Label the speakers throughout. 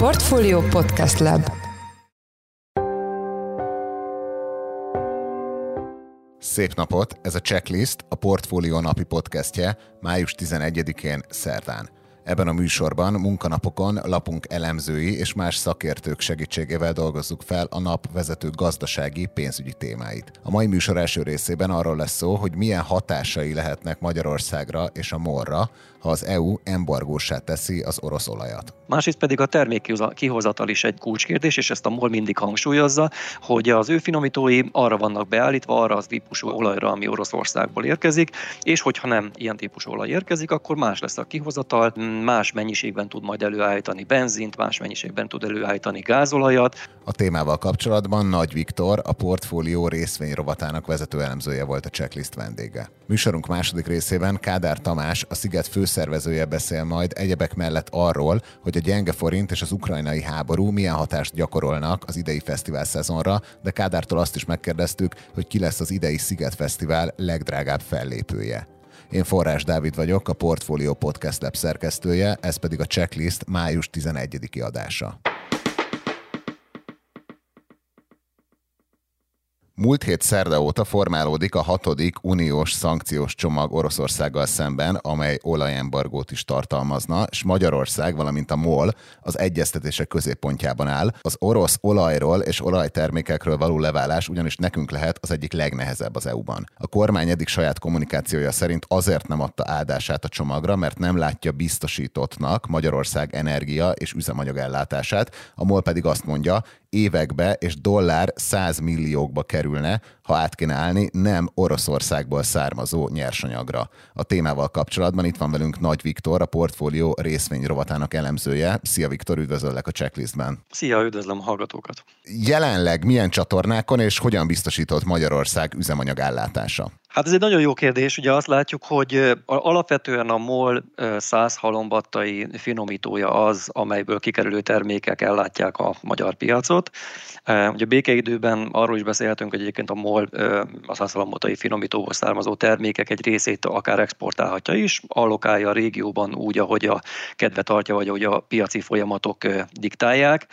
Speaker 1: Portfolio Podcast Lab
Speaker 2: Szép napot! Ez a Checklist, a Portfólió napi podcastje május 11-én szerdán. Ebben a műsorban munkanapokon lapunk elemzői és más szakértők segítségével dolgozzuk fel a nap vezető gazdasági, pénzügyi témáit. A mai műsor első részében arról lesz szó, hogy milyen hatásai lehetnek Magyarországra és a morra, ha az EU embargósá teszi az orosz olajat.
Speaker 3: Másrészt pedig a termék kihozatal is egy kulcskérdés, és ezt a MOL mindig hangsúlyozza, hogy az ő finomítói arra vannak beállítva, arra az típusú olajra, ami Oroszországból érkezik, és hogyha nem ilyen típusú olaj érkezik, akkor más lesz a kihozatal, más mennyiségben tud majd előállítani benzint, más mennyiségben tud előállítani gázolajat.
Speaker 2: A témával kapcsolatban Nagy Viktor, a portfólió részvényrovatának vezető elemzője volt a checklist vendége. Műsorunk második részében Kádár Tamás, a Sziget főszervezője beszél majd egyebek mellett arról, hogy a gyenge forint és az ukrajnai háború milyen hatást gyakorolnak az idei fesztivál szezonra, de Kádártól azt is megkérdeztük, hogy ki lesz az idei Sziget Fesztivál legdrágább fellépője. Én Forrás Dávid vagyok, a Portfolio Podcast Lab szerkesztője, ez pedig a checklist május 11. adása. Múlt hét szerda óta formálódik a hatodik uniós szankciós csomag Oroszországgal szemben, amely olajembargót is tartalmazna, és Magyarország, valamint a MOL az egyeztetések középpontjában áll. Az orosz olajról és olajtermékekről való leválás ugyanis nekünk lehet az egyik legnehezebb az EU-ban. A kormány eddig saját kommunikációja szerint azért nem adta áldását a csomagra, mert nem látja biztosítottnak Magyarország energia és üzemanyag ellátását, a MOL pedig azt mondja, évekbe és dollár 100 milliókba kerülne, ha át kéne állni nem Oroszországból származó nyersanyagra. A témával kapcsolatban itt van velünk Nagy Viktor, a portfólió részvény rovatának elemzője. Szia Viktor, üdvözöllek a checklistben.
Speaker 3: Szia, üdvözlöm a hallgatókat.
Speaker 2: Jelenleg milyen csatornákon és hogyan biztosított Magyarország üzemanyag ellátása?
Speaker 3: Hát ez egy nagyon jó kérdés. Ugye azt látjuk, hogy alapvetően a MOL 100 halombattai finomítója az, amelyből kikerülő termékek ellátják a magyar piacot. Ugye békeidőben arról is beszélhetünk, hogy egyébként a MOL a 100 halombattai finomítóból származó termékek egy részét akár exportálhatja is, allokálja a régióban úgy, ahogy a kedve tartja, vagy ahogy a piaci folyamatok diktálják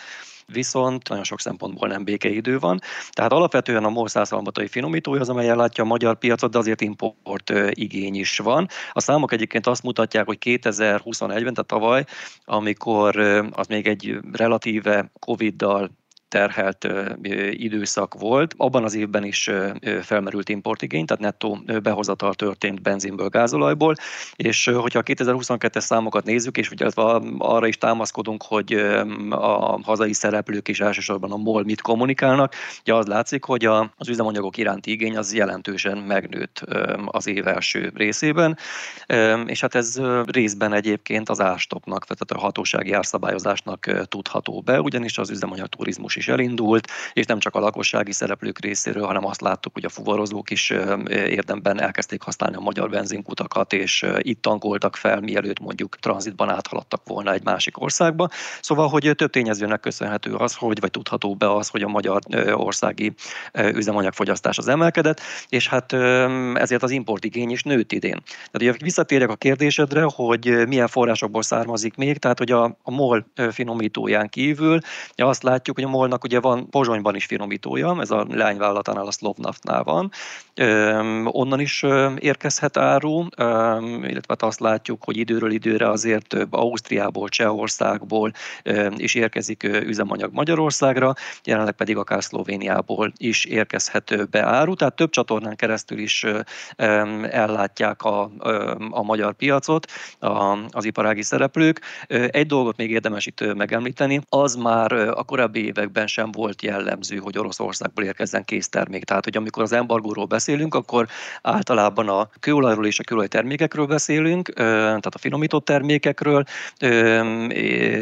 Speaker 3: viszont nagyon sok szempontból nem békeidő van. Tehát alapvetően a MOL százhalmatai finomítója az, amely ellátja a magyar piacot, de azért import igény is van. A számok egyébként azt mutatják, hogy 2021-ben, tehát tavaly, amikor az még egy relatíve Covid-dal terhelt időszak volt. Abban az évben is felmerült importigény, tehát nettó behozatal történt benzinből, gázolajból, és hogyha a 2022-es számokat nézzük, és ugye arra is támaszkodunk, hogy a hazai szereplők is elsősorban a MOL mit kommunikálnak, ugye az látszik, hogy az üzemanyagok iránti igény az jelentősen megnőtt az év első részében, és hát ez részben egyébként az ástopnak, tehát a hatósági árszabályozásnak tudható be, ugyanis az üzemanyag turizmus is elindult, és nem csak a lakossági szereplők részéről, hanem azt láttuk, hogy a fuvarozók is érdemben elkezdték használni a magyar benzinkutakat, és itt tankoltak fel, mielőtt mondjuk tranzitban áthaladtak volna egy másik országba. Szóval, hogy több tényezőnek köszönhető az, hogy vagy tudható be az, hogy a magyar országi üzemanyagfogyasztás az emelkedett, és hát ezért az importigény is nőtt idén. Tehát ugye visszatérjek a kérdésedre, hogy milyen forrásokból származik még, tehát hogy a, a MOL finomítóján kívül azt látjuk, hogy a MOL Szlovnaftnak ugye van Pozsonyban is finomítója, ez a leányvállalatánál a Szlovnaftnál van. onnan is érkezhet áru, illetve hát azt látjuk, hogy időről időre azért több Ausztriából, Csehországból is érkezik üzemanyag Magyarországra, jelenleg pedig akár Szlovéniából is érkezhet be áru, tehát több csatornán keresztül is ellátják a, a magyar piacot az iparági szereplők. Egy dolgot még érdemes itt megemlíteni, az már a korábbi években sem volt jellemző, hogy Oroszországból érkezzen késztermék. Tehát, hogy amikor az embargóról beszélünk, akkor általában a kőolajról és a kőolajtermékekről beszélünk, tehát a finomított termékekről.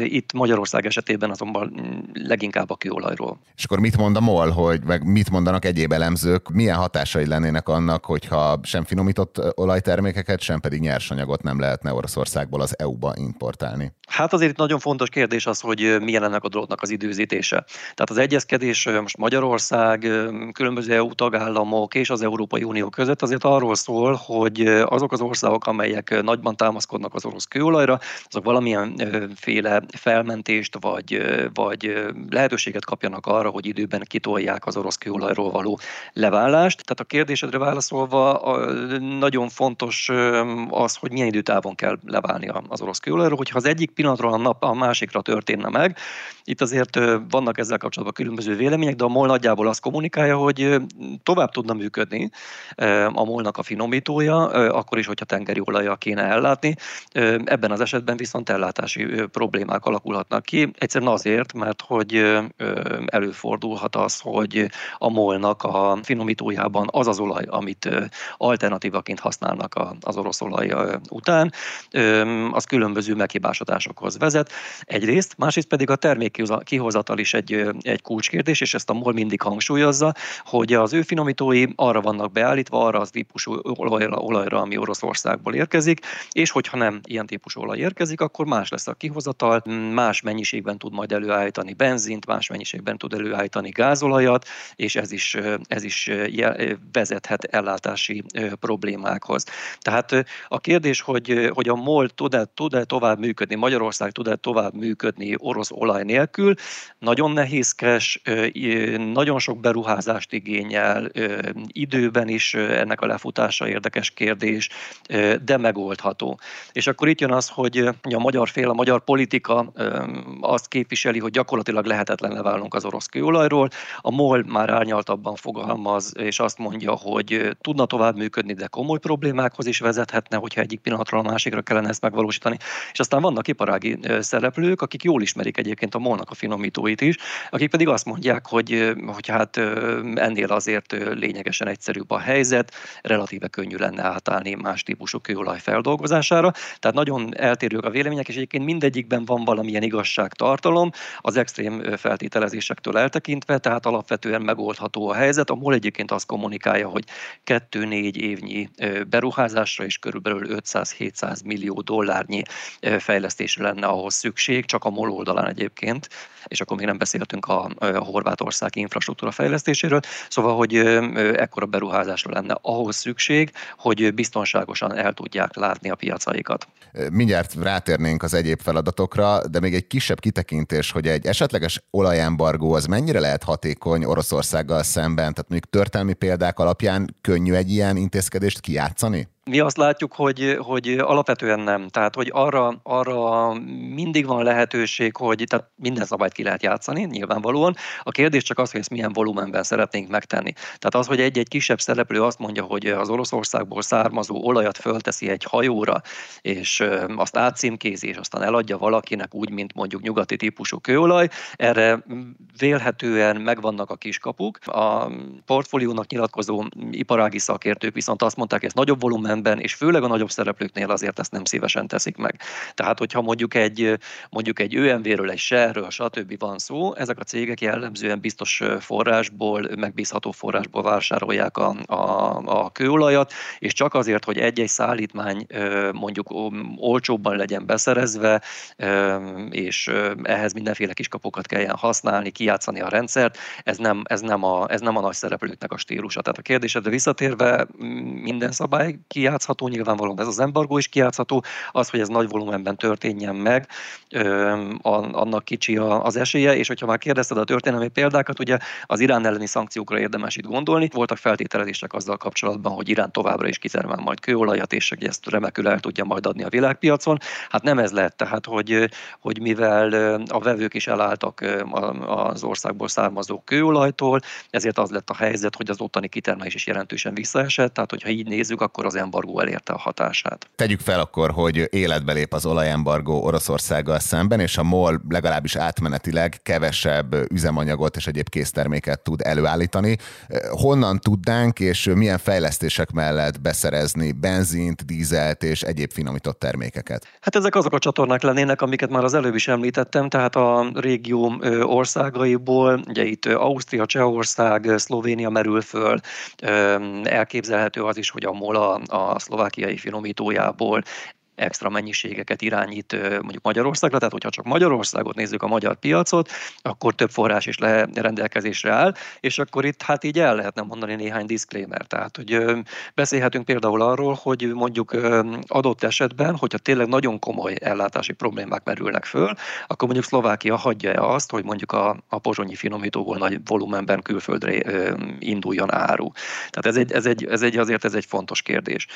Speaker 3: Itt Magyarország esetében azonban leginkább a kőolajról.
Speaker 2: És akkor mit mond a MOL, hogy meg mit mondanak egyéb elemzők, milyen hatásai lennének annak, hogyha sem finomított olajtermékeket, sem pedig nyersanyagot nem lehetne Oroszországból az EU-ba importálni?
Speaker 3: Hát azért itt nagyon fontos kérdés az, hogy milyen ennek a dolognak az időzítése. Tehát az egyezkedés most Magyarország, különböző EU tagállamok és az Európai Unió között azért arról szól, hogy azok az országok, amelyek nagyban támaszkodnak az orosz kőolajra, azok valamilyen féle felmentést vagy, vagy lehetőséget kapjanak arra, hogy időben kitolják az orosz kőolajról való leválást. Tehát a kérdésedre válaszolva nagyon fontos az, hogy milyen időtávon kell leválni az orosz kőolajról, hogyha az egyik pillanatról a nap a másikra történne meg, itt azért vannak ezzel kapcsolatban különböző vélemények, de a MOL nagyjából azt kommunikálja, hogy tovább tudna működni a molnak a finomítója, akkor is, hogyha tengeri olajjal kéne ellátni. Ebben az esetben viszont ellátási problémák alakulhatnak ki. Egyszerűen azért, mert hogy előfordulhat az, hogy a molnak a finomítójában az az olaj, amit alternatívaként használnak az orosz olaj után, az különböző meghibásodásokhoz vezet. Egyrészt, másrészt pedig a termék kihozatal is egy, egy kulcskérdés, és ezt a MOL mindig hangsúlyozza, hogy az ő finomítói arra vannak beállítva, arra az típusú olajra, olajra, ami Oroszországból érkezik, és hogyha nem ilyen típusú olaj érkezik, akkor más lesz a kihozatal, más mennyiségben tud majd előállítani benzint, más mennyiségben tud előállítani gázolajat, és ez is, ez is vezethet ellátási problémákhoz. Tehát a kérdés, hogy, hogy a MOL tud-e, tud-e tovább működni, Magyarország tud-e tovább működni orosz olaj nélkül, nagyon nehézkes, nagyon sok beruházást igényel, időben is ennek a lefutása érdekes kérdés, de megoldható. És akkor itt jön az, hogy a magyar fél, a magyar politika azt képviseli, hogy gyakorlatilag lehetetlen leválnunk az orosz kőolajról. A MOL már árnyaltabban fogalmaz, és azt mondja, hogy tudna tovább működni, de komoly problémákhoz is vezethetne, hogyha egyik pillanatról a másikra kellene ezt megvalósítani. És aztán vannak iparági szereplők, akik jól ismerik egyébként a molnak a finomítóit is, akik pedig azt mondják, hogy, hogy hát ennél azért lényegesen egyszerűbb a helyzet, relatíve könnyű lenne átállni más típusú kőolaj feldolgozására. Tehát nagyon eltérők a vélemények, és egyébként mindegyikben van valamilyen igazságtartalom az extrém feltételezésektől eltekintve, tehát alapvetően megoldható a helyzet. A MOL egyébként azt kommunikálja, hogy 2-4 évnyi beruházásra és körülbelül 500-700 millió dollárnyi fejlesztésre lenne ahhoz szükség, csak a MOL oldalán egyébként és akkor még nem beszéltünk a, a Horvátország infrastruktúra fejlesztéséről. Szóval, hogy ekkora beruházásra lenne ahhoz szükség, hogy biztonságosan el tudják látni a piacaikat.
Speaker 2: Mindjárt rátérnénk az egyéb feladatokra, de még egy kisebb kitekintés, hogy egy esetleges olajembargó az mennyire lehet hatékony Oroszországgal szemben, tehát mondjuk történelmi példák alapján könnyű egy ilyen intézkedést kijátszani?
Speaker 3: Mi azt látjuk, hogy, hogy alapvetően nem. Tehát, hogy arra, arra mindig van lehetőség, hogy tehát minden szabályt ki lehet játszani, nyilvánvalóan. A kérdés csak az, hogy ezt milyen volumenben szeretnénk megtenni. Tehát az, hogy egy-egy kisebb szereplő azt mondja, hogy az Oroszországból származó olajat fölteszi egy hajóra, és azt átcímkézi, és aztán eladja valakinek úgy, mint mondjuk nyugati típusú kőolaj, erre vélhetően megvannak a kiskapuk. A portfóliónak nyilatkozó iparági szakértők viszont azt mondták, hogy ez nagyobb volumen szemben, és főleg a nagyobb szereplőknél azért ezt nem szívesen teszik meg. Tehát, hogyha mondjuk egy, mondjuk egy ÖMV-ről, egy Shell-ről, stb. van szó, ezek a cégek jellemzően biztos forrásból, megbízható forrásból vásárolják a, a, a kőolajat, és csak azért, hogy egy-egy szállítmány mondjuk olcsóbban legyen beszerezve, és ehhez mindenféle kiskapokat kelljen használni, kijátszani a rendszert, ez nem, ez nem, a, ez nem a nagy szereplőknek a stílusa. Tehát a kérdésedre visszatérve minden szabály ki kijátszható, nyilvánvalóan ez az embargó is kijátszható, az, hogy ez nagy volumenben történjen meg, annak kicsi az esélye, és hogyha már kérdezted a történelmi példákat, ugye az Irán elleni szankciókra érdemes itt gondolni. Voltak feltételezések azzal kapcsolatban, hogy Irán továbbra is kitermel majd kőolajat, és hogy ezt remekül el tudja majd adni a világpiacon. Hát nem ez lett, tehát hogy, hogy mivel a vevők is elálltak az országból származó kőolajtól, ezért az lett a helyzet, hogy az ottani kitermelés is jelentősen visszaesett, tehát hogyha így nézzük, akkor az embargó embargó elérte a hatását.
Speaker 2: Tegyük fel akkor, hogy életbe lép az olajembargó Oroszországgal szemben, és a MOL legalábbis átmenetileg kevesebb üzemanyagot és egyéb készterméket tud előállítani. Honnan tudnánk és milyen fejlesztések mellett beszerezni benzint, dízelt és egyéb finomított termékeket?
Speaker 3: Hát ezek azok a csatornák lennének, amiket már az előbb is említettem, tehát a régió országaiból, ugye itt Ausztria, Csehország, Szlovénia merül föl, elképzelhető az is, hogy a MOL a, a szlovákiai finomítójából extra mennyiségeket irányít mondjuk Magyarországra, tehát hogyha csak Magyarországot nézzük a magyar piacot, akkor több forrás is le rendelkezésre áll, és akkor itt hát így el lehetne mondani néhány disclaimer. Tehát, hogy beszélhetünk például arról, hogy mondjuk adott esetben, hogyha tényleg nagyon komoly ellátási problémák merülnek föl, akkor mondjuk Szlovákia hagyja-e azt, hogy mondjuk a, a pozsonyi finomítóból nagy volumenben külföldre induljon áru. Tehát ez egy, ez egy, ez egy azért ez egy fontos kérdés.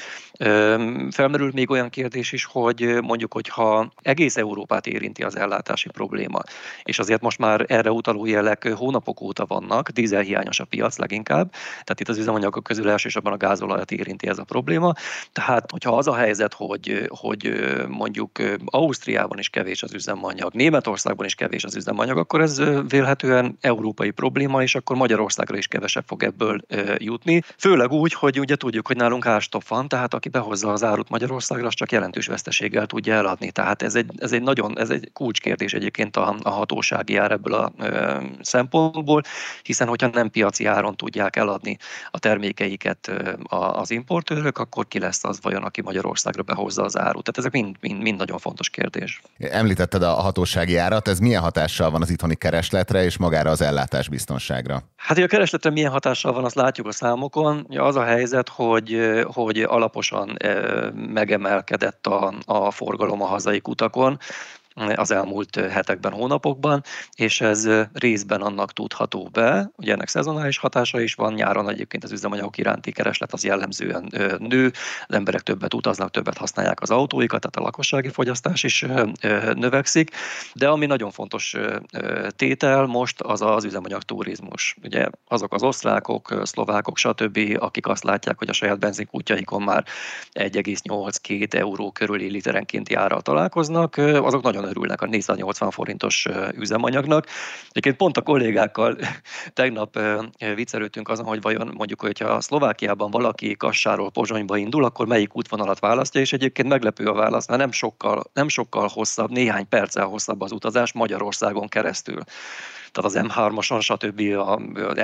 Speaker 3: Felmerül még olyan kérdés is, hogy mondjuk, hogyha egész Európát érinti az ellátási probléma, és azért most már erre utaló jelek hónapok óta vannak, dízelhiányos a piac leginkább, tehát itt az üzemanyagok közül elsősorban a gázolajat érinti ez a probléma. Tehát, hogyha az a helyzet, hogy, hogy mondjuk Ausztriában is kevés az üzemanyag, Németországban is kevés az üzemanyag, akkor ez vélhetően európai probléma, és akkor Magyarországra is kevesebb fog ebből jutni. Főleg úgy, hogy ugye tudjuk, hogy nálunk árstop van, tehát aki behozza az árut Magyarországra, az csak jelentős veszteséggel tudja eladni. Tehát ez egy, ez egy nagyon, ez egy kulcskérdés egyébként a, a hatósági ár ebből a ö, szempontból, hiszen hogyha nem piaci áron tudják eladni a termékeiket ö, az importőrök, akkor ki lesz az vajon, aki Magyarországra behozza az árut. Tehát ezek mind, mind, mind nagyon fontos kérdés.
Speaker 2: Említetted a hatósági árat, ez milyen hatással van az itthoni keresletre és magára az ellátás biztonságra?
Speaker 3: Hát, a keresletre milyen hatással van, azt látjuk a számokon. Az a helyzet, hogy, hogy alaposan megemelkedett a, a forgalom a hazai kutakon az elmúlt hetekben, hónapokban, és ez részben annak tudható be, ugye ennek szezonális hatása is van, nyáron egyébként az üzemanyagok iránti kereslet az jellemzően nő, az emberek többet utaznak, többet használják az autóikat, tehát a lakossági fogyasztás is növekszik, de ami nagyon fontos tétel most az az üzemanyag turizmus. Ugye azok az osztrákok, szlovákok, stb., akik azt látják, hogy a saját benzinkútjaikon már 1,8-2 euró körüli literenkénti árral találkoznak, azok nagyon örülnek a 480 forintos üzemanyagnak. Egyébként pont a kollégákkal tegnap viccelődtünk azon, hogy vajon mondjuk, hogyha a Szlovákiában valaki Kassáról Pozsonyba indul, akkor melyik útvonalat választja, és egyébként meglepő a válasz, mert nem sokkal, nem sokkal hosszabb, néhány perccel hosszabb az utazás Magyarországon keresztül tehát az M3-ason, stb. a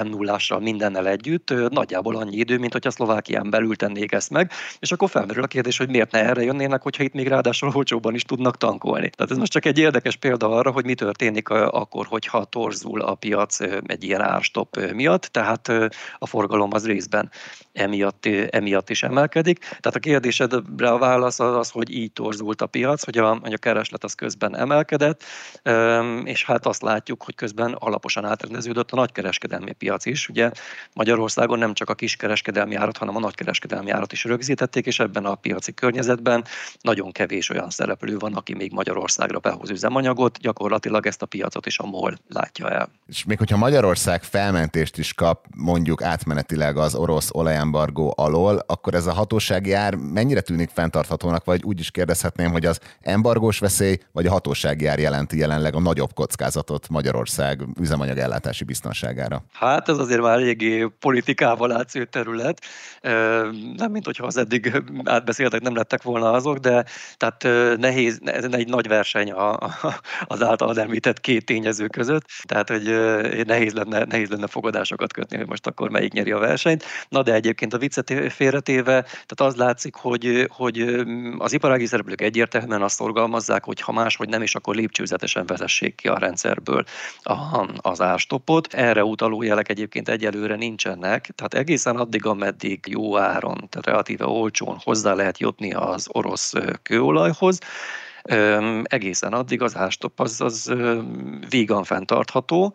Speaker 3: m 0 mindennel együtt nagyjából annyi idő, mint hogyha Szlovákián belül tennék ezt meg, és akkor felmerül a kérdés, hogy miért ne erre jönnének, hogyha itt még ráadásul olcsóban is tudnak tankolni. Tehát ez most csak egy érdekes példa arra, hogy mi történik akkor, hogyha torzul a piac egy ilyen árstop miatt, tehát a forgalom az részben emiatt, emiatt is emelkedik. Tehát a kérdésedre a válasz az, az hogy így torzult a piac, hogy a, hogy a kereslet az közben emelkedett, és hát azt látjuk, hogy közben alaposan átrendeződött a nagykereskedelmi piac is. Ugye Magyarországon nem csak a kiskereskedelmi árat, hanem a nagykereskedelmi árat is rögzítették, és ebben a piaci környezetben nagyon kevés olyan szereplő van, aki még Magyarországra behoz üzemanyagot, gyakorlatilag ezt a piacot is a MOL látja el.
Speaker 2: És még hogyha Magyarország felmentést is kap mondjuk átmenetileg az orosz olajembargó alól, akkor ez a hatósági ár mennyire tűnik fenntarthatónak, vagy úgy is kérdezhetném, hogy az embargós veszély, vagy a hatósági ár jelenti jelenleg a nagyobb kockázatot Magyarország üzemanyag ellátási biztonságára?
Speaker 3: Hát ez azért már eléggé politikával átsző terület. Nem, mint hogyha az eddig átbeszéltek, nem lettek volna azok, de tehát nehéz, ez egy nagy verseny az általad említett két tényező között, tehát hogy nehéz lenne, nehéz lenne fogadásokat kötni, hogy most akkor melyik nyeri a versenyt. Na de egyébként a viccet félretéve, tehát az látszik, hogy, hogy az iparági szereplők egyértelműen azt szorgalmazzák, hogy ha máshogy nem is, akkor lépcsőzetesen vezessék ki a rendszerből a, az árstopot. Erre utaló jelek egyébként egyelőre nincsenek, tehát egészen addig, ameddig jó áron, tehát relatíve olcsón hozzá lehet jutni az orosz kőolajhoz, egészen addig az ástop az, az vígan fenntartható,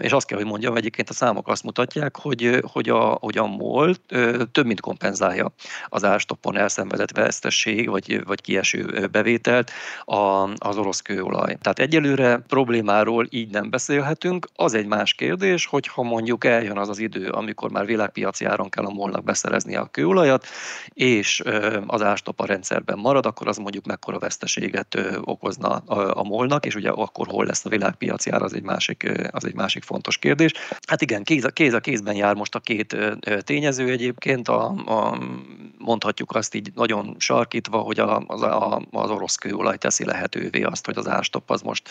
Speaker 3: és azt kell, hogy mondjam, egyébként a számok azt mutatják, hogy, hogy, a, hogy a MOL több mint kompenzálja az ástopon elszenvedett vesztesség, vagy, vagy kieső bevételt az orosz kőolaj. Tehát egyelőre problémáról így nem beszélhetünk. Az egy más kérdés, hogy ha mondjuk eljön az az idő, amikor már világpiaci áron kell a molnak beszerezni a kőolajat, és az ástop a rendszerben marad, akkor az mondjuk mekkora veszteség veszteséget okozna a, molnak, és ugye akkor hol lesz a világpiaci ár, az egy másik, az egy másik fontos kérdés. Hát igen, kéz a, kéz a kézben jár most a két tényező egyébként, a, a mondhatjuk azt így nagyon sarkítva, hogy az, az orosz kőolaj teszi lehetővé azt, hogy az árstopp az most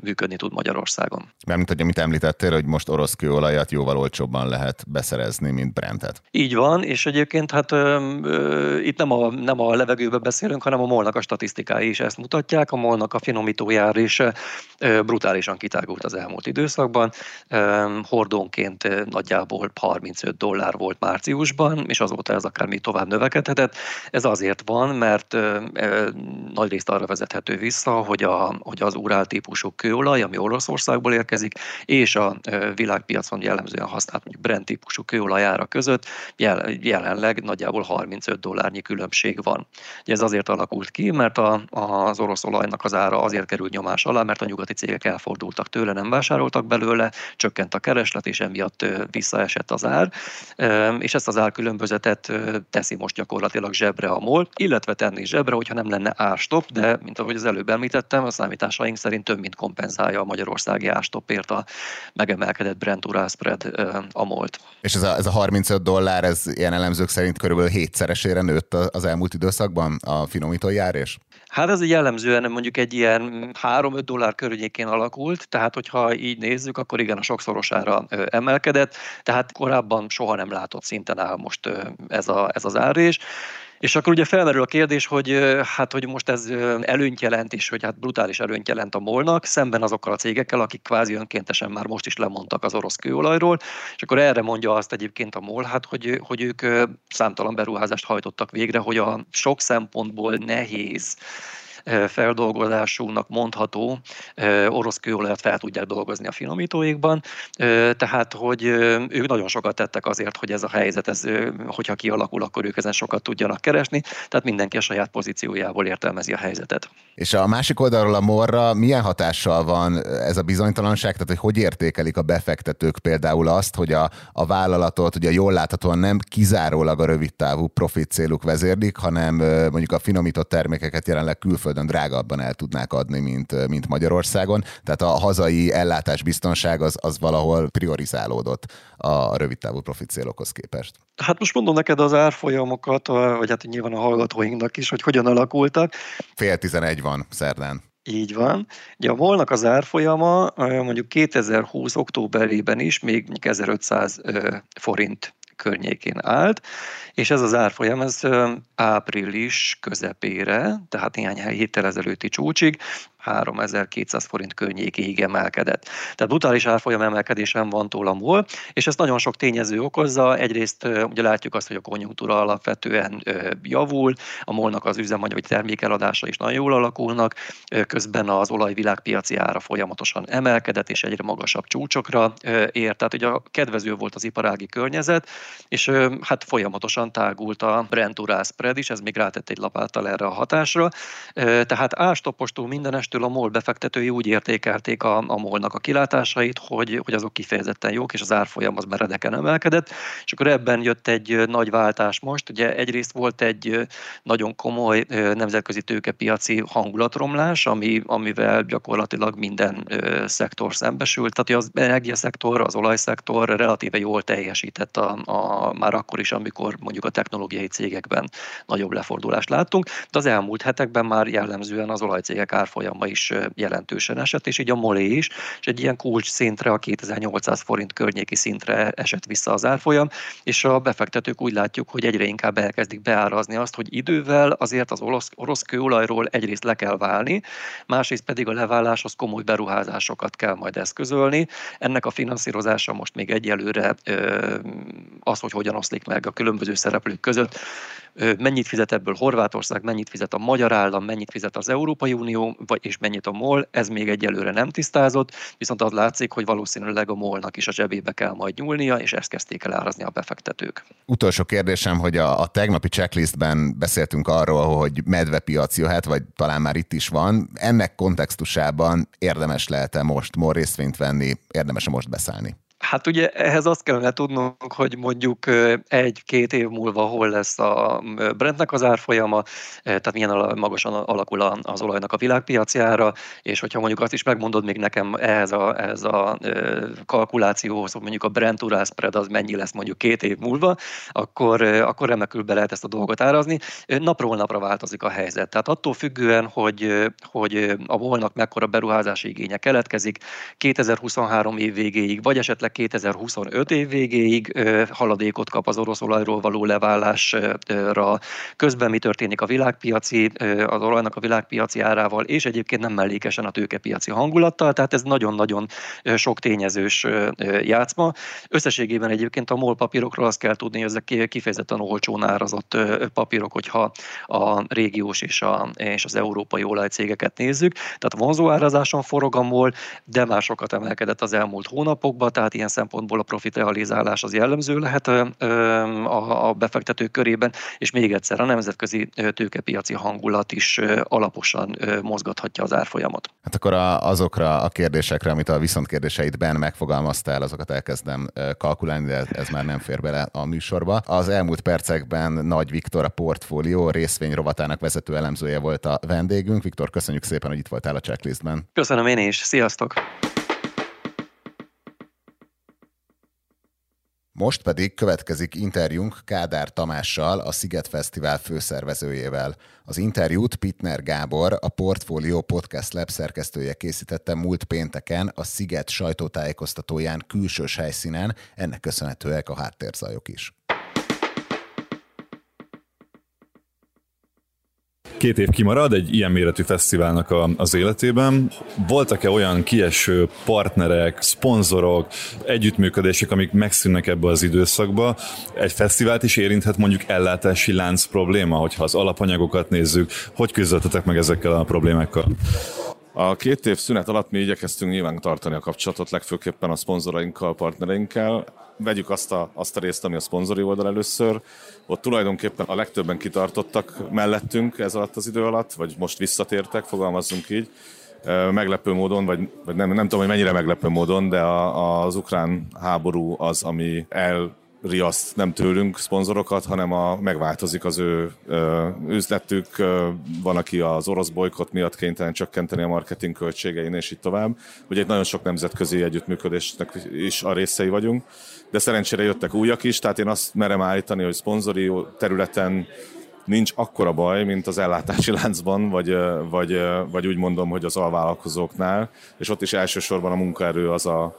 Speaker 3: működni tud Magyarországon.
Speaker 2: Mert mint amit említettél, hogy most orosz kőolajat jóval olcsóbban lehet beszerezni, mint Brentet.
Speaker 3: Így van, és egyébként hát ö, ö, itt nem a, nem a levegőbe beszélünk, hanem a molnak a statisztikái is ezt mutatják. A molnak a finomítójár is ö, brutálisan kitágult az elmúlt időszakban. Ö, hordónként nagyjából 35 dollár volt márciusban, és azóta ez akár még tovább növekedhetett. Ez azért van, mert ö, ö, nagy részt arra vezethető vissza, hogy, a, hogy az urál típusú kőolaj, ami Oroszországból érkezik, és a világpiacon jellemzően használt mondjuk Brent típusú kőolajára között jelenleg nagyjából 35 dollárnyi különbség van. Ugye ez azért alakult ki, mert a, az orosz olajnak az ára azért került nyomás alá, mert a nyugati cégek elfordultak tőle, nem vásároltak belőle, csökkent a kereslet, és emiatt visszaesett az ár, és ezt az árkülönbözetet teszi most gyakorlatilag zsebre a MOL, illetve tenni zsebre, hogyha nem lenne árstop, de mint ahogy az előbb említettem, a számításaink szerint több mint kompenzálja a magyarországi árstopért a megemelkedett Brent Ural spread a MOL-t.
Speaker 2: És ez a, ez a 35 dollár, ez ilyen elemzők szerint körülbelül hétszeresére nőtt az elmúlt időszakban a finomítójárés?
Speaker 3: Hát ez jellemzően mondjuk egy ilyen 3-5 dollár környékén alakult, tehát hogyha így nézzük, akkor igen, a sokszorosára emelkedett, tehát korábban soha nem látott szinten áll most ez, a, ez az árés. És akkor ugye felmerül a kérdés, hogy hát, hogy most ez előnyt jelent, és hogy hát brutális előnyt jelent a molnak, szemben azokkal a cégekkel, akik kvázi önkéntesen már most is lemondtak az orosz kőolajról, és akkor erre mondja azt egyébként a MOL, hát, hogy, hogy ők számtalan beruházást hajtottak végre, hogy a sok szempontból nehéz feldolgozásúnak mondható orosz kőolajat fel tudják dolgozni a finomítóikban, tehát hogy ők nagyon sokat tettek azért, hogy ez a helyzet, ez, hogyha kialakul, akkor ők ezen sokat tudjanak keresni, tehát mindenki a saját pozíciójából értelmezi a helyzetet.
Speaker 2: És a másik oldalról a morra milyen hatással van ez a bizonytalanság, tehát hogy hogy értékelik a befektetők például azt, hogy a, a vállalatot ugye jól láthatóan nem kizárólag a rövidtávú profit céluk vezérlik, hanem mondjuk a finomított termékeket jelenleg külföldön külföldön drágábban el tudnák adni, mint, mint Magyarországon. Tehát a hazai ellátásbiztonság az, az valahol priorizálódott a rövidtávú profit célokhoz képest.
Speaker 3: Hát most mondom neked az árfolyamokat, vagy hát nyilván a hallgatóinknak is, hogy hogyan alakultak.
Speaker 2: Fél tizenegy van szerdán.
Speaker 3: Így van. Ugye a molnak az árfolyama mondjuk 2020 októberében is még 1500 forint környékén állt, és ez az árfolyam ez április közepére, tehát néhány héttel ezelőtti csúcsig 3200 forint környékéig emelkedett. Tehát brutális árfolyam emelkedésen van túl a és ezt nagyon sok tényező okozza. Egyrészt ugye látjuk azt, hogy a konjunktúra alapvetően javul, a molnak az üzemanyag vagy termékeladása is nagyon jól alakulnak, közben az olajvilágpiaci ára folyamatosan emelkedett, és egyre magasabb csúcsokra ér. Tehát ugye a kedvező volt az iparági környezet, és hát folyamatosan tágult a Brent spread is, ez még rátett egy lapáttal erre a hatásra. Tehát ástopostól mindenestől keresztül a MOL befektetői úgy értékelték a, a MOL-nak a kilátásait, hogy, hogy azok kifejezetten jók, és az árfolyam az meredeken emelkedett, és akkor ebben jött egy nagy váltás most. Ugye egyrészt volt egy nagyon komoly nemzetközi tőkepiaci hangulatromlás, ami, amivel gyakorlatilag minden szektor szembesült, tehát az energiaszektor, az olajszektor relatíve jól teljesített a, a, már akkor is, amikor mondjuk a technológiai cégekben nagyobb lefordulást láttunk, de az elmúlt hetekben már jellemzően az olajcégek árfolyama is jelentősen esett, és így a molé is, és egy ilyen kulcs szintre, a 2800 forint környéki szintre esett vissza az árfolyam, és a befektetők úgy látjuk, hogy egyre inkább elkezdik beárazni azt, hogy idővel azért az orosz, orosz kőolajról egyrészt le kell válni, másrészt pedig a leváláshoz komoly beruházásokat kell majd eszközölni. Ennek a finanszírozása most még egyelőre az, hogy hogyan oszlik meg a különböző szereplők között, mennyit fizet ebből Horvátország, mennyit fizet a magyar állam, mennyit fizet az Európai Unió, vagy és mennyit a MOL, ez még egyelőre nem tisztázott, viszont az látszik, hogy valószínűleg a MOL-nak is a zsebébe kell majd nyúlnia, és ezt kezdték el árazni a befektetők.
Speaker 2: Utolsó kérdésem, hogy a, a tegnapi checklistben beszéltünk arról, hogy medvepiac jöhet, vagy talán már itt is van. Ennek kontextusában érdemes lehet-e most MOL részvényt venni, érdemes-e most beszállni?
Speaker 3: Hát ugye ehhez azt kellene tudnunk, hogy mondjuk egy-két év múlva hol lesz a Brentnek az árfolyama, tehát milyen magasan alakul az olajnak a világpiacjára, és hogyha mondjuk azt is megmondod még nekem ehhez a, ehhez a kalkulációhoz, hogy mondjuk a Brent Urál spread az mennyi lesz mondjuk két év múlva, akkor, akkor remekül be lehet ezt a dolgot árazni. Napról napra változik a helyzet. Tehát attól függően, hogy, hogy a volnak mekkora beruházási igénye keletkezik, 2023 év végéig, vagy esetleg 2025 év végéig haladékot kap az orosz olajról való leválásra. Közben mi történik a világpiaci, az olajnak a világpiaci árával, és egyébként nem mellékesen a tőkepiaci hangulattal, tehát ez nagyon-nagyon sok tényezős játszma. Összességében egyébként a MOL papírokról azt kell tudni, hogy ezek kifejezetten olcsón árazott papírok, hogyha a régiós és, a, és az európai olajcégeket nézzük. Tehát vonzó árazáson forog a MOL, de már sokat emelkedett az elmúlt hónapokban, tehát ilyen szempontból a profit realizálás az jellemző lehet a befektetők körében, és még egyszer a nemzetközi tőkepiaci hangulat is alaposan mozgathatja az árfolyamot.
Speaker 2: Hát akkor a, azokra a kérdésekre, amit a viszont kérdéseidben megfogalmaztál, azokat elkezdem kalkulálni, de ez már nem fér bele a műsorba. Az elmúlt percekben Nagy Viktor, a portfólió részvény rovatának vezető elemzője volt a vendégünk. Viktor, köszönjük szépen, hogy itt voltál a checklistben.
Speaker 3: Köszönöm én is, sziasztok!
Speaker 2: Most pedig következik interjúnk Kádár Tamással, a Sziget Fesztivál főszervezőjével. Az interjút Pitner Gábor, a Portfolio Podcast Lab szerkesztője készítette múlt pénteken a Sziget sajtótájékoztatóján külsős helyszínen, ennek köszönhetőek a háttérzajok is.
Speaker 4: Két év kimarad egy ilyen méretű fesztiválnak a, az életében. Voltak-e olyan kieső partnerek, szponzorok, együttműködések, amik megszűnnek ebbe az időszakba? Egy fesztivált is érinthet mondjuk ellátási lánc probléma, hogyha az alapanyagokat nézzük. Hogy küzdöttetek meg ezekkel a problémákkal?
Speaker 5: A két év szünet alatt mi igyekeztünk nyilván tartani a kapcsolatot, legfőképpen a szponzorainkkal, partnereinkkel. Vegyük azt a, azt a részt, ami a szponzori oldal először. Ott tulajdonképpen a legtöbben kitartottak mellettünk ez alatt az idő alatt, vagy most visszatértek, fogalmazzunk így meglepő módon, vagy, vagy nem, nem tudom, hogy mennyire meglepő módon, de a, az ukrán háború az, ami el riaszt nem tőlünk szponzorokat, hanem a, megváltozik az ő ö, üzletük, ö, van, aki az orosz bolykot miatt kénytelen csökkenteni a marketing költségein, és így tovább. Ugye egy nagyon sok nemzetközi együttműködésnek is a részei vagyunk, de szerencsére jöttek újak is, tehát én azt merem állítani, hogy szponzori területen nincs akkora baj, mint az ellátási láncban, vagy, vagy, vagy úgy mondom, hogy az alvállalkozóknál, és ott is elsősorban a munkaerő az a,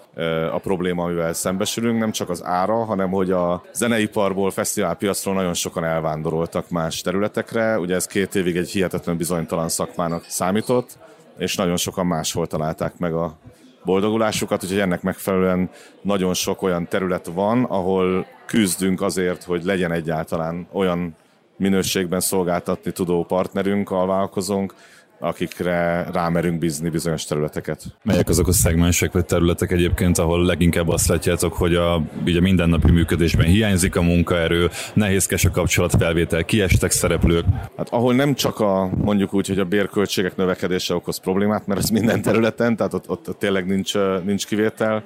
Speaker 5: a probléma, amivel szembesülünk, nem csak az ára, hanem hogy a zeneiparból, fesztiválpiacról nagyon sokan elvándoroltak más területekre, ugye ez két évig egy hihetetlen bizonytalan szakmának számított, és nagyon sokan máshol találták meg a boldogulásukat, úgyhogy ennek megfelelően nagyon sok olyan terület van, ahol küzdünk azért, hogy legyen egyáltalán olyan minőségben szolgáltatni tudó partnerünk, alvállalkozónk, akikre rámerünk bízni bizonyos területeket.
Speaker 4: Melyek azok a szegmensek vagy területek egyébként, ahol leginkább azt látjátok, hogy a, ugye mindennapi működésben hiányzik a munkaerő, nehézkes a kapcsolatfelvétel, kiestek szereplők?
Speaker 5: Hát ahol nem csak a mondjuk úgy, hogy a bérköltségek növekedése okoz problémát, mert ez minden területen, tehát ott, ott tényleg nincs, nincs kivétel,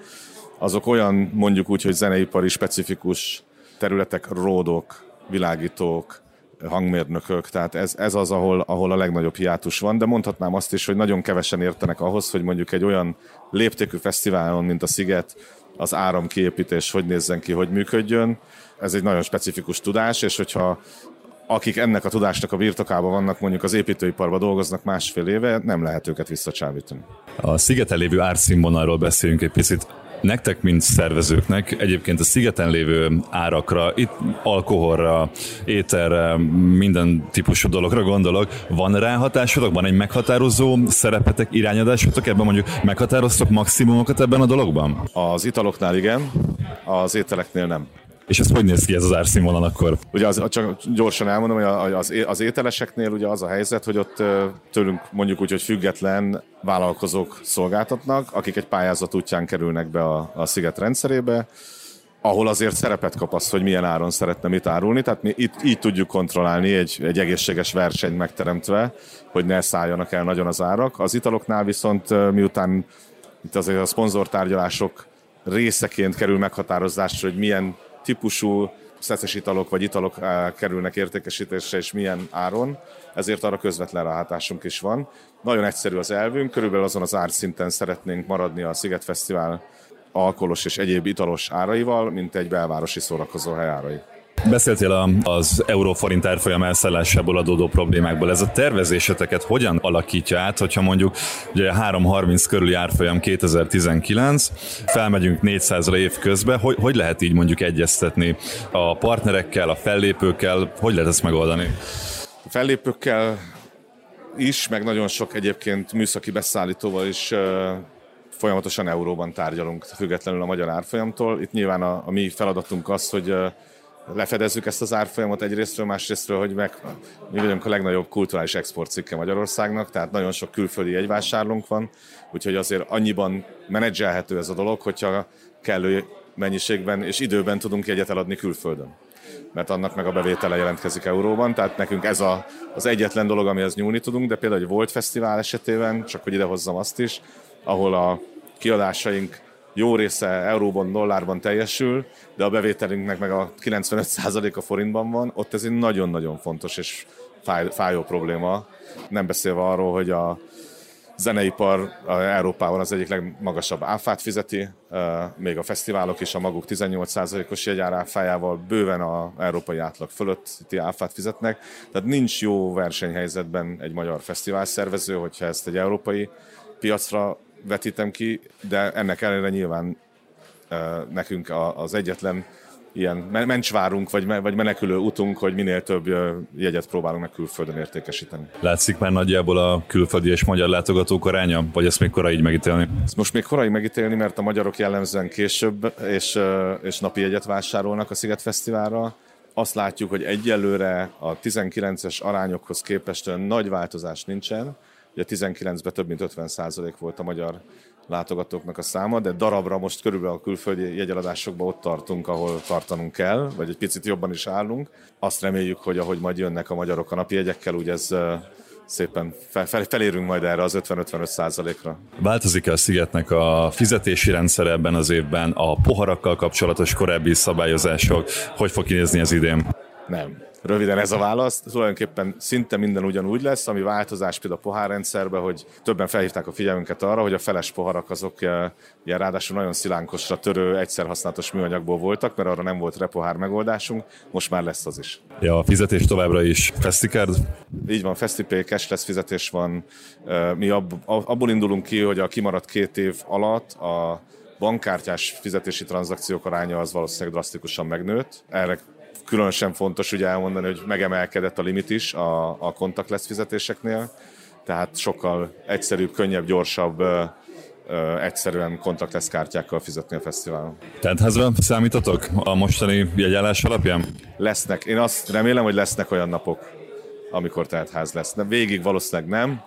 Speaker 5: azok olyan mondjuk úgy, hogy zeneipari specifikus területek, ródok, világítók, hangmérnökök, tehát ez, ez az, ahol, ahol a legnagyobb hiátus van, de mondhatnám azt is, hogy nagyon kevesen értenek ahhoz, hogy mondjuk egy olyan léptékű fesztiválon, mint a Sziget, az áramkiépítés hogy nézzen ki, hogy működjön. Ez egy nagyon specifikus tudás, és hogyha akik ennek a tudásnak a birtokában vannak, mondjuk az építőiparban dolgoznak másfél éve, nem lehet őket visszacsábítani.
Speaker 4: A szigeten lévő árszínvonalról beszéljünk egy picit nektek, mint szervezőknek egyébként a szigeten lévő árakra, itt alkoholra, ételre, minden típusú dologra gondolok, van ráhatásotok, van egy meghatározó szerepetek, irányadásotok ebben mondjuk meghatároztok maximumokat ebben a dologban?
Speaker 5: Az italoknál igen, az ételeknél nem.
Speaker 4: És ez hogy néz ki ez az árszínvonal akkor?
Speaker 5: Ugye az, csak gyorsan elmondom, hogy az, az ételeseknél ugye az a helyzet, hogy ott tőlünk mondjuk úgy, hogy független vállalkozók szolgáltatnak, akik egy pályázat útján kerülnek be a, a sziget rendszerébe, ahol azért szerepet kap az, hogy milyen áron szeretne mit árulni, tehát mi itt így tudjuk kontrollálni egy, egy egészséges versenyt megteremtve, hogy ne szálljanak el nagyon az árak. Az italoknál viszont miután itt azért a szponzortárgyalások részeként kerül meghatározásra, hogy milyen típusú szeszes italok vagy italok kerülnek értékesítésre és milyen áron, ezért arra közvetlen ráhatásunk is van. Nagyon egyszerű az elvünk, körülbelül azon az árszinten szeretnénk maradni a Sziget Fesztivál alkoholos és egyéb italos áraival, mint egy belvárosi szórakozóhely árai.
Speaker 4: Beszéltél az euróforint árfolyam elszállásából adódó problémákból. Ez a tervezéseteket hogyan alakítja át, hogyha mondjuk ugye 3.30 körüli árfolyam 2019, felmegyünk 400-ra év közben, hogy, hogy lehet így mondjuk egyeztetni a partnerekkel, a fellépőkkel, hogy lehet ezt megoldani?
Speaker 5: A fellépőkkel is, meg nagyon sok egyébként műszaki beszállítóval is folyamatosan euróban tárgyalunk, függetlenül a magyar árfolyamtól. Itt nyilván a, a mi feladatunk az, hogy lefedezzük ezt az árfolyamot egyrésztről, másrésztről, hogy meg, mi vagyunk a legnagyobb kulturális exportcikke Magyarországnak, tehát nagyon sok külföldi jegyvásárlónk van, úgyhogy azért annyiban menedzselhető ez a dolog, hogyha kellő mennyiségben és időben tudunk jegyet eladni külföldön. Mert annak meg a bevétele jelentkezik euróban, tehát nekünk ez a, az egyetlen dolog, amihez nyúlni tudunk, de például egy Volt Fesztivál esetében, csak hogy idehozzam azt is, ahol a kiadásaink jó része euróban, dollárban teljesül, de a bevételünknek meg a 95% a forintban van, ott ez egy nagyon-nagyon fontos és fáj, fájó probléma. Nem beszélve arról, hogy a zeneipar a Európában az egyik legmagasabb áfát fizeti, még a fesztiválok is a maguk 18%-os jegyáráfájával bőven a európai átlag fölötti áfát fizetnek, tehát nincs jó versenyhelyzetben egy magyar fesztivál szervező, hogyha ezt egy európai piacra vetítem ki, de ennek ellenére nyilván nekünk az egyetlen ilyen mencsvárunk, vagy, vagy menekülő utunk, hogy minél több jegyet próbálunk meg külföldön értékesíteni.
Speaker 4: Látszik már nagyjából a külföldi és magyar látogatók aránya, vagy ezt még korai így megítélni?
Speaker 5: Ezt most még korai megítélni, mert a magyarok jellemzően később és, és napi jegyet vásárolnak a Sziget Fesztiválra. Azt látjuk, hogy egyelőre a 19-es arányokhoz képest olyan nagy változás nincsen, Ugye 19-ben több mint 50% volt a magyar látogatóknak a száma, de darabra most körülbelül a külföldi jegyeladásokban ott tartunk, ahol tartanunk kell, vagy egy picit jobban is állunk. Azt reméljük, hogy ahogy majd jönnek a magyarok a napi jegyekkel, úgy ez szépen fel, fel, felérünk majd erre az 50-55 százalékra.
Speaker 4: Változik-e a Szigetnek a fizetési rendszer ebben az évben, a poharakkal kapcsolatos korábbi szabályozások, hogy fog kinézni az idén?
Speaker 5: Nem. Röviden ez a válasz. Tulajdonképpen szinte minden ugyanúgy lesz, ami változás például a pohárrendszerben, hogy többen felhívták a figyelmünket arra, hogy a feles poharak azok ilyen eh, ráadásul nagyon szilánkosra törő, egyszer használatos műanyagból voltak, mert arra nem volt repohár megoldásunk, most már lesz az is.
Speaker 4: Ja, a fizetés továbbra is FestiCard?
Speaker 5: Így van, FestiPay, cashless fizetés van. Eh, mi ab, abból indulunk ki, hogy a kimaradt két év alatt a bankkártyás fizetési tranzakciók aránya az valószínűleg drasztikusan megnőtt. Erre különösen fontos ugye elmondani, hogy megemelkedett a limit is a, a contactless fizetéseknél, tehát sokkal egyszerűbb, könnyebb, gyorsabb, egyszerűen contactless kártyákkal fizetni a fesztiválon.
Speaker 4: házra számítotok a mostani jegyállás alapján?
Speaker 5: Lesznek. Én azt remélem, hogy lesznek olyan napok, amikor ház lesz. Végig valószínűleg nem,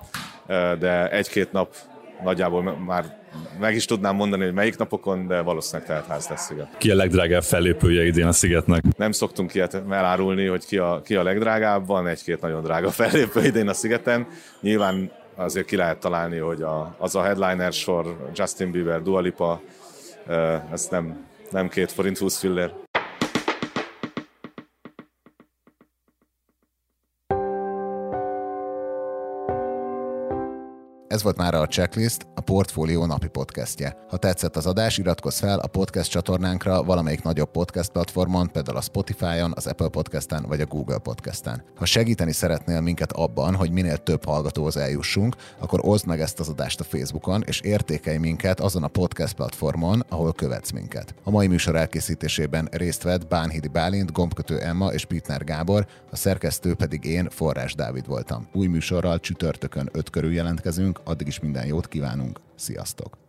Speaker 5: de egy-két nap nagyjából már meg is tudnám mondani, hogy melyik napokon, de valószínűleg ház lesz sziget.
Speaker 4: Ki a legdrágább fellépője idén a szigetnek?
Speaker 5: Nem szoktunk ilyet elárulni, hogy ki a, ki a legdrágább, van egy-két nagyon drága fellépő idén a szigeten. Nyilván azért ki lehet találni, hogy a, az a headliner sor, Justin Bieber, Dua Lipa, ez nem, nem két forint 20 fillér.
Speaker 2: Ez volt már a Checklist, a Portfólió napi podcastje. Ha tetszett az adás, iratkozz fel a podcast csatornánkra valamelyik nagyobb podcast platformon, például a Spotify-on, az Apple Podcast-en vagy a Google Podcast-en. Ha segíteni szeretnél minket abban, hogy minél több hallgatóhoz eljussunk, akkor oszd meg ezt az adást a Facebookon, és értékelj minket azon a podcast platformon, ahol követsz minket. A mai műsor elkészítésében részt vett Bánhidi Bálint, Gombkötő Emma és Pitner Gábor, a szerkesztő pedig én, Forrás Dávid voltam. Új műsorral csütörtökön 5 körül jelentkezünk, addig is minden jót kívánunk, sziasztok!